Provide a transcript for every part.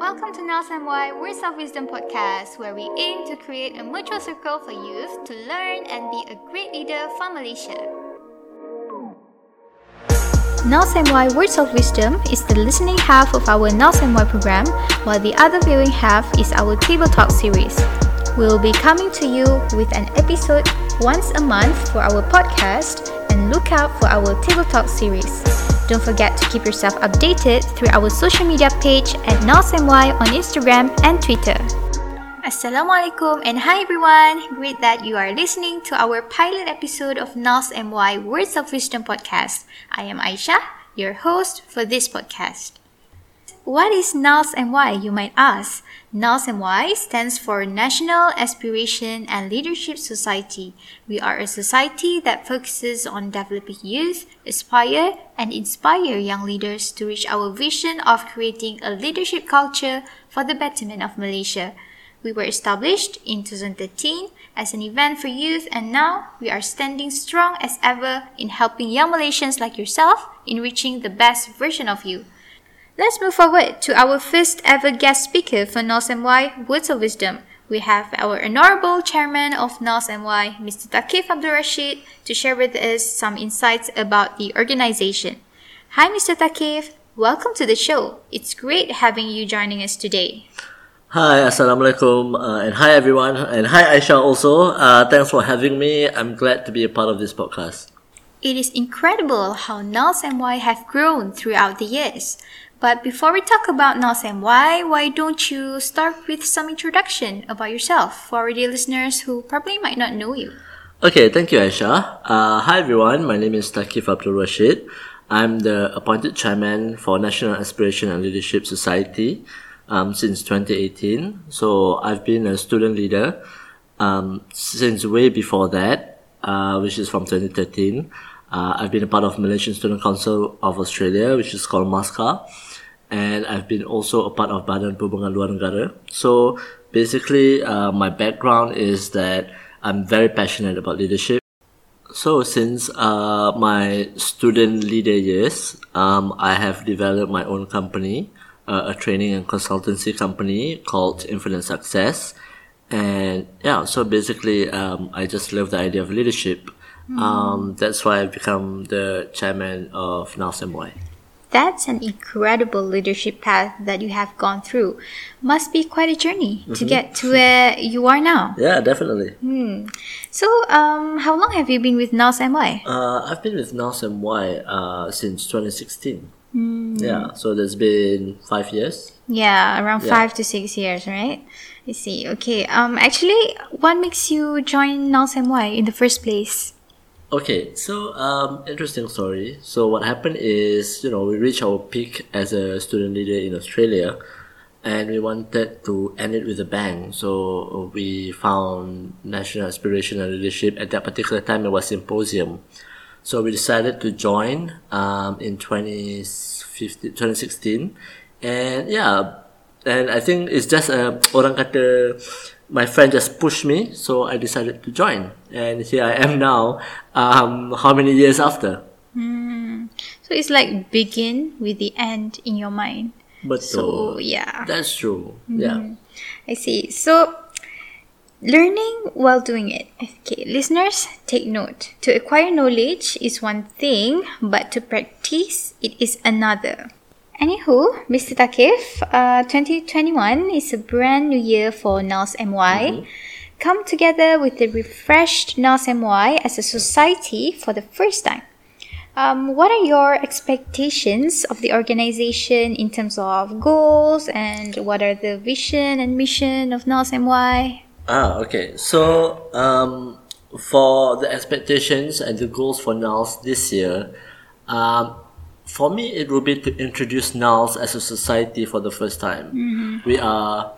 Welcome to NALS MY Words of Wisdom podcast, where we aim to create a mutual circle for youth to learn and be a great leader for Malaysia. NALS MY Words of Wisdom is the listening half of our NALS MY program, while the other viewing half is our Table Talk series. We'll be coming to you with an episode once a month for our podcast and look out for our Table Talk series. Don't forget to keep yourself updated through our social media page at NALSMY on Instagram and Twitter. Assalamualaikum and hi everyone! Great that you are listening to our pilot episode of NALS MY Words of Wisdom podcast. I am Aisha, your host for this podcast. What is NALS and why, you might ask? NALS MY stands for National Aspiration and Leadership Society. We are a society that focuses on developing youth, aspire, and inspire young leaders to reach our vision of creating a leadership culture for the betterment of Malaysia. We were established in 2013 as an event for youth, and now we are standing strong as ever in helping young Malaysians like yourself in reaching the best version of you. Let's move forward to our first ever guest speaker for NALS MY Words of Wisdom. We have our honorable chairman of NALS MY, Mr. Takif Abdul Rashid, to share with us some insights about the organization. Hi, Mr. Takif. Welcome to the show. It's great having you joining us today. Hi, Assalamualaikum, uh, and hi everyone, and hi Aisha also. Uh, thanks for having me. I'm glad to be a part of this podcast. It is incredible how NALS MY have grown throughout the years. But before we talk about NALS MY, why don't you start with some introduction about yourself for our dear listeners who probably might not know you? Okay, thank you, Aisha. Uh, hi, everyone. My name is Takif Abdul Rashid. I'm the appointed chairman for National Aspiration and Leadership Society um, since 2018. So I've been a student leader um, since way before that, uh, which is from 2013. Uh, I've been a part of Malaysian Student Council of Australia, which is called MASCA and I've been also a part of Badan Perhubungan Luar Negara. So basically, uh, my background is that I'm very passionate about leadership. So since uh, my student leader years, um, I have developed my own company, uh, a training and consultancy company called Infinite Success. And yeah, so basically, um, I just love the idea of leadership. Mm. Um, that's why I've become the chairman of NALS MY. That's an incredible leadership path that you have gone through. Must be quite a journey mm-hmm. to get to where you are now. Yeah, definitely. Hmm. So, um, how long have you been with NALS MY? Uh, I've been with NALS MY uh, since 2016. Mm. Yeah, so there's been five years. Yeah, around yeah. five to six years, right? I see. Okay. Um, actually, what makes you join NALS MY in the first place? Okay, so um, interesting story. So what happened is, you know, we reached our peak as a student leader in Australia, and we wanted to end it with a bang. So we found national aspiration and leadership. At that particular time, it was symposium. So we decided to join um, in 2015, 2016, and yeah, and I think it's just a orang kata my friend just pushed me, so I decided to join, and here I am now. Um, how many years after? Mm. So it's like begin with the end in your mind. But so yeah, that's true. Mm-hmm. Yeah, I see. So learning while doing it. Okay, listeners, take note. To acquire knowledge is one thing, but to practice it is another. Anywho, Mr. Takif, uh, 2021 is a brand new year for NALS MY. Mm-hmm. Come together with the refreshed NALS MY as a society for the first time. Um, what are your expectations of the organization in terms of goals and what are the vision and mission of NALS MY? Ah, okay. So, um, for the expectations and the goals for NALS this year, um, for me, it will be to introduce NALS as a society for the first time. Mm-hmm. We are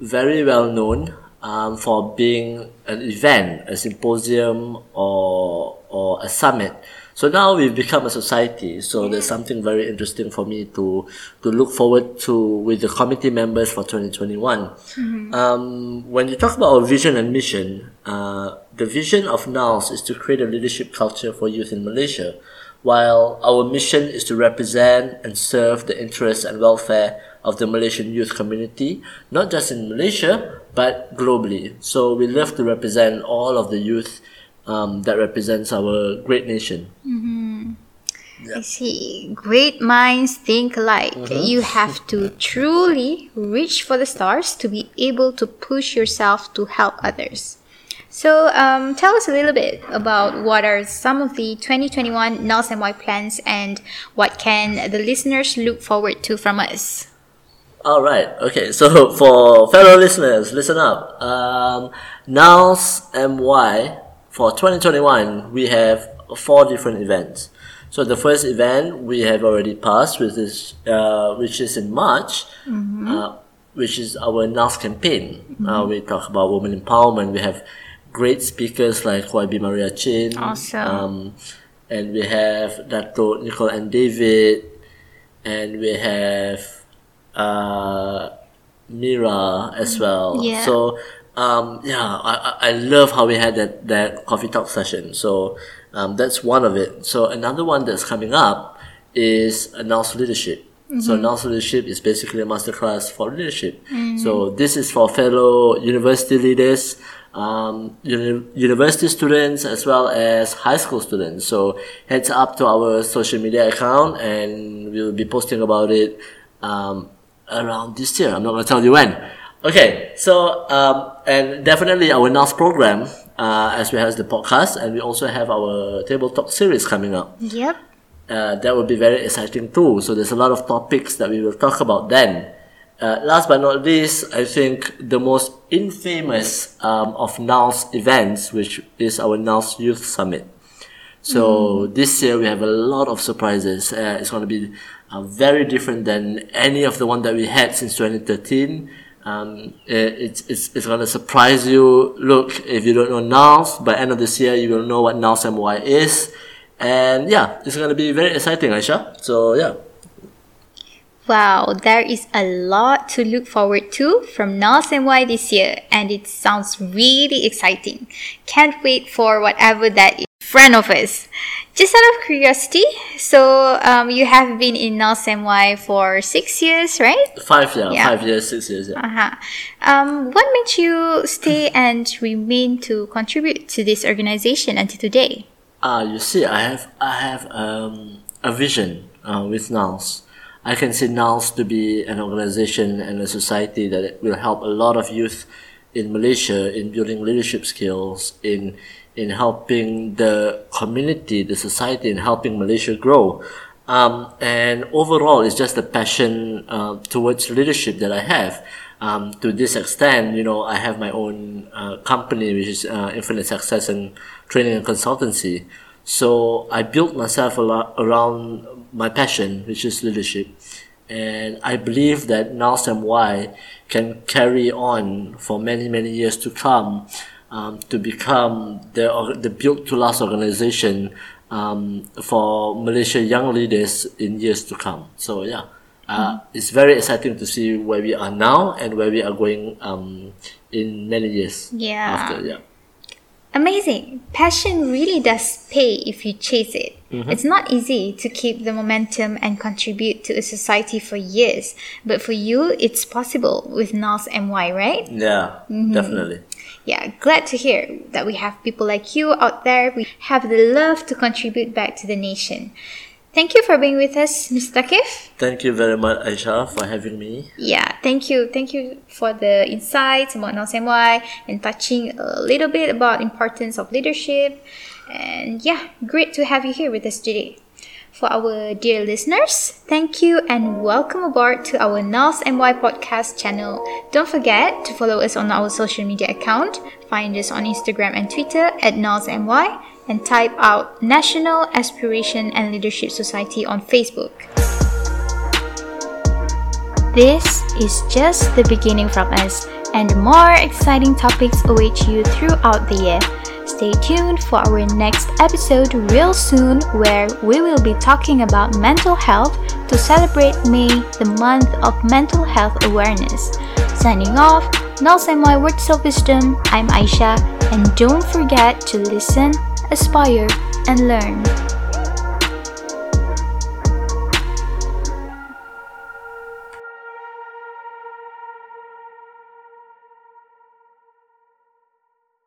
very well known um, for being an event, a symposium, or or a summit. So now we've become a society. So there's something very interesting for me to to look forward to with the committee members for 2021. Mm-hmm. Um, when you talk about our vision and mission, uh, the vision of NALS is to create a leadership culture for youth in Malaysia while our mission is to represent and serve the interests and welfare of the Malaysian youth community, not just in Malaysia, but globally. So we love to represent all of the youth um, that represents our great nation. I see. Great minds think alike. You have to truly reach for the stars to be able to push yourself to help others. So, um, tell us a little bit about what are some of the 2021 NALS MY plans and what can the listeners look forward to from us? All right. Okay. So for fellow listeners, listen up. Um, NALS MY for 2021, we have four different events. So the first event we have already passed, which is uh, which is in March, uh, which is our NALS campaign. Uh, we talk about women empowerment. We have great speakers like YB Maria Chin. Awesome. Um, and we have Dato Nicol Ann David, and we have uh, Mira as well. Yeah. So um, yeah, I, I love how we had that, that coffee talk session. So um, that's one of it. So another one that's coming up is announced leadership. So announced leadership is basically a masterclass for leadership. So this is for fellow university leaders, um, uni- university students as well as high school students. So heads up to our social media account and we'll be posting about it um, around this year. I'm not going to tell you when. Okay, so um, and definitely our NALS program, uh, as well as the podcast, and we also have our table talk series coming up. Yep. Uh, that will be very exciting too. So there's a lot of topics that we will talk about then. Uh, last but not least, I think the most infamous um, of NALS events, which is our NALS Youth Summit. So this year we have a lot of surprises. Uh, it's going to be uh, very different than any of the one that we had since 2013. Um, it, it's, it's, it's going to surprise you. Look, if you don't know NALS, by end of this year, you will know what NALS MY is. And yeah, it's going to be very exciting, Aisha. So yeah. Wow, there is a lot to look forward to from NALS MY this year, and it sounds really exciting. Can't wait for whatever that is in front of us. Just out of curiosity, so um, you have been in NALS MY for six years, right? Five, yeah, Yeah. five years, six years, yeah. Uh-huh. Um, what made you stay and remain to contribute to this organization until today? Ah, you see, I have I have um, a vision uh, with NALS. I can see NALS to be an organization and a society that will help a lot of youth in Malaysia in building leadership skills, in in helping the community, the society, in helping Malaysia grow. Um, and overall, it's just a passion uh, towards leadership that I have. Um, to this extent, you know, I have my own uh, company, which is uh, Infinite Success and Training and Consultancy. So I built myself a lot around my passion, which is leadership. And I believe that NALS MY can carry on for many, many years to come um, to become the, the Built to Last organization um, for Malaysia young leaders in years to come. So yeah, uh, it's very exciting to see where we are now and where we are going um, in many years Yeah. after. Yeah. Amazing. Passion really does pay if you chase it. Mm-hmm. It's not easy to keep the momentum and contribute to a society for years, but for you, it's possible with NALS MY, right? Yeah, mm-hmm. definitely. Yeah, glad to hear that we have people like you out there. We have the love to contribute back to the nation. Thank you for being with us, Mr. Takif. Thank you very much, Aisha, for having me. Yeah, thank you. Thank you for the insights about NALS MY and touching a little bit about importance of leadership. And yeah, great to have you here with us today. For our dear listeners, thank you and welcome aboard to our NALS MY podcast channel. Don't forget to follow us on our social media account. Find us on Instagram and Twitter at NALS MY and type out National Aspiration and Leadership Society on Facebook. This is just the beginning from us, and more exciting topics await you throughout the year. Stay tuned for our next episode real soon, where we will be talking about mental health to celebrate May, the month of mental health awareness. Signing off, NALS MY Words of Wisdom, I'm Aisha, and don't forget to listen, aspire, and learn.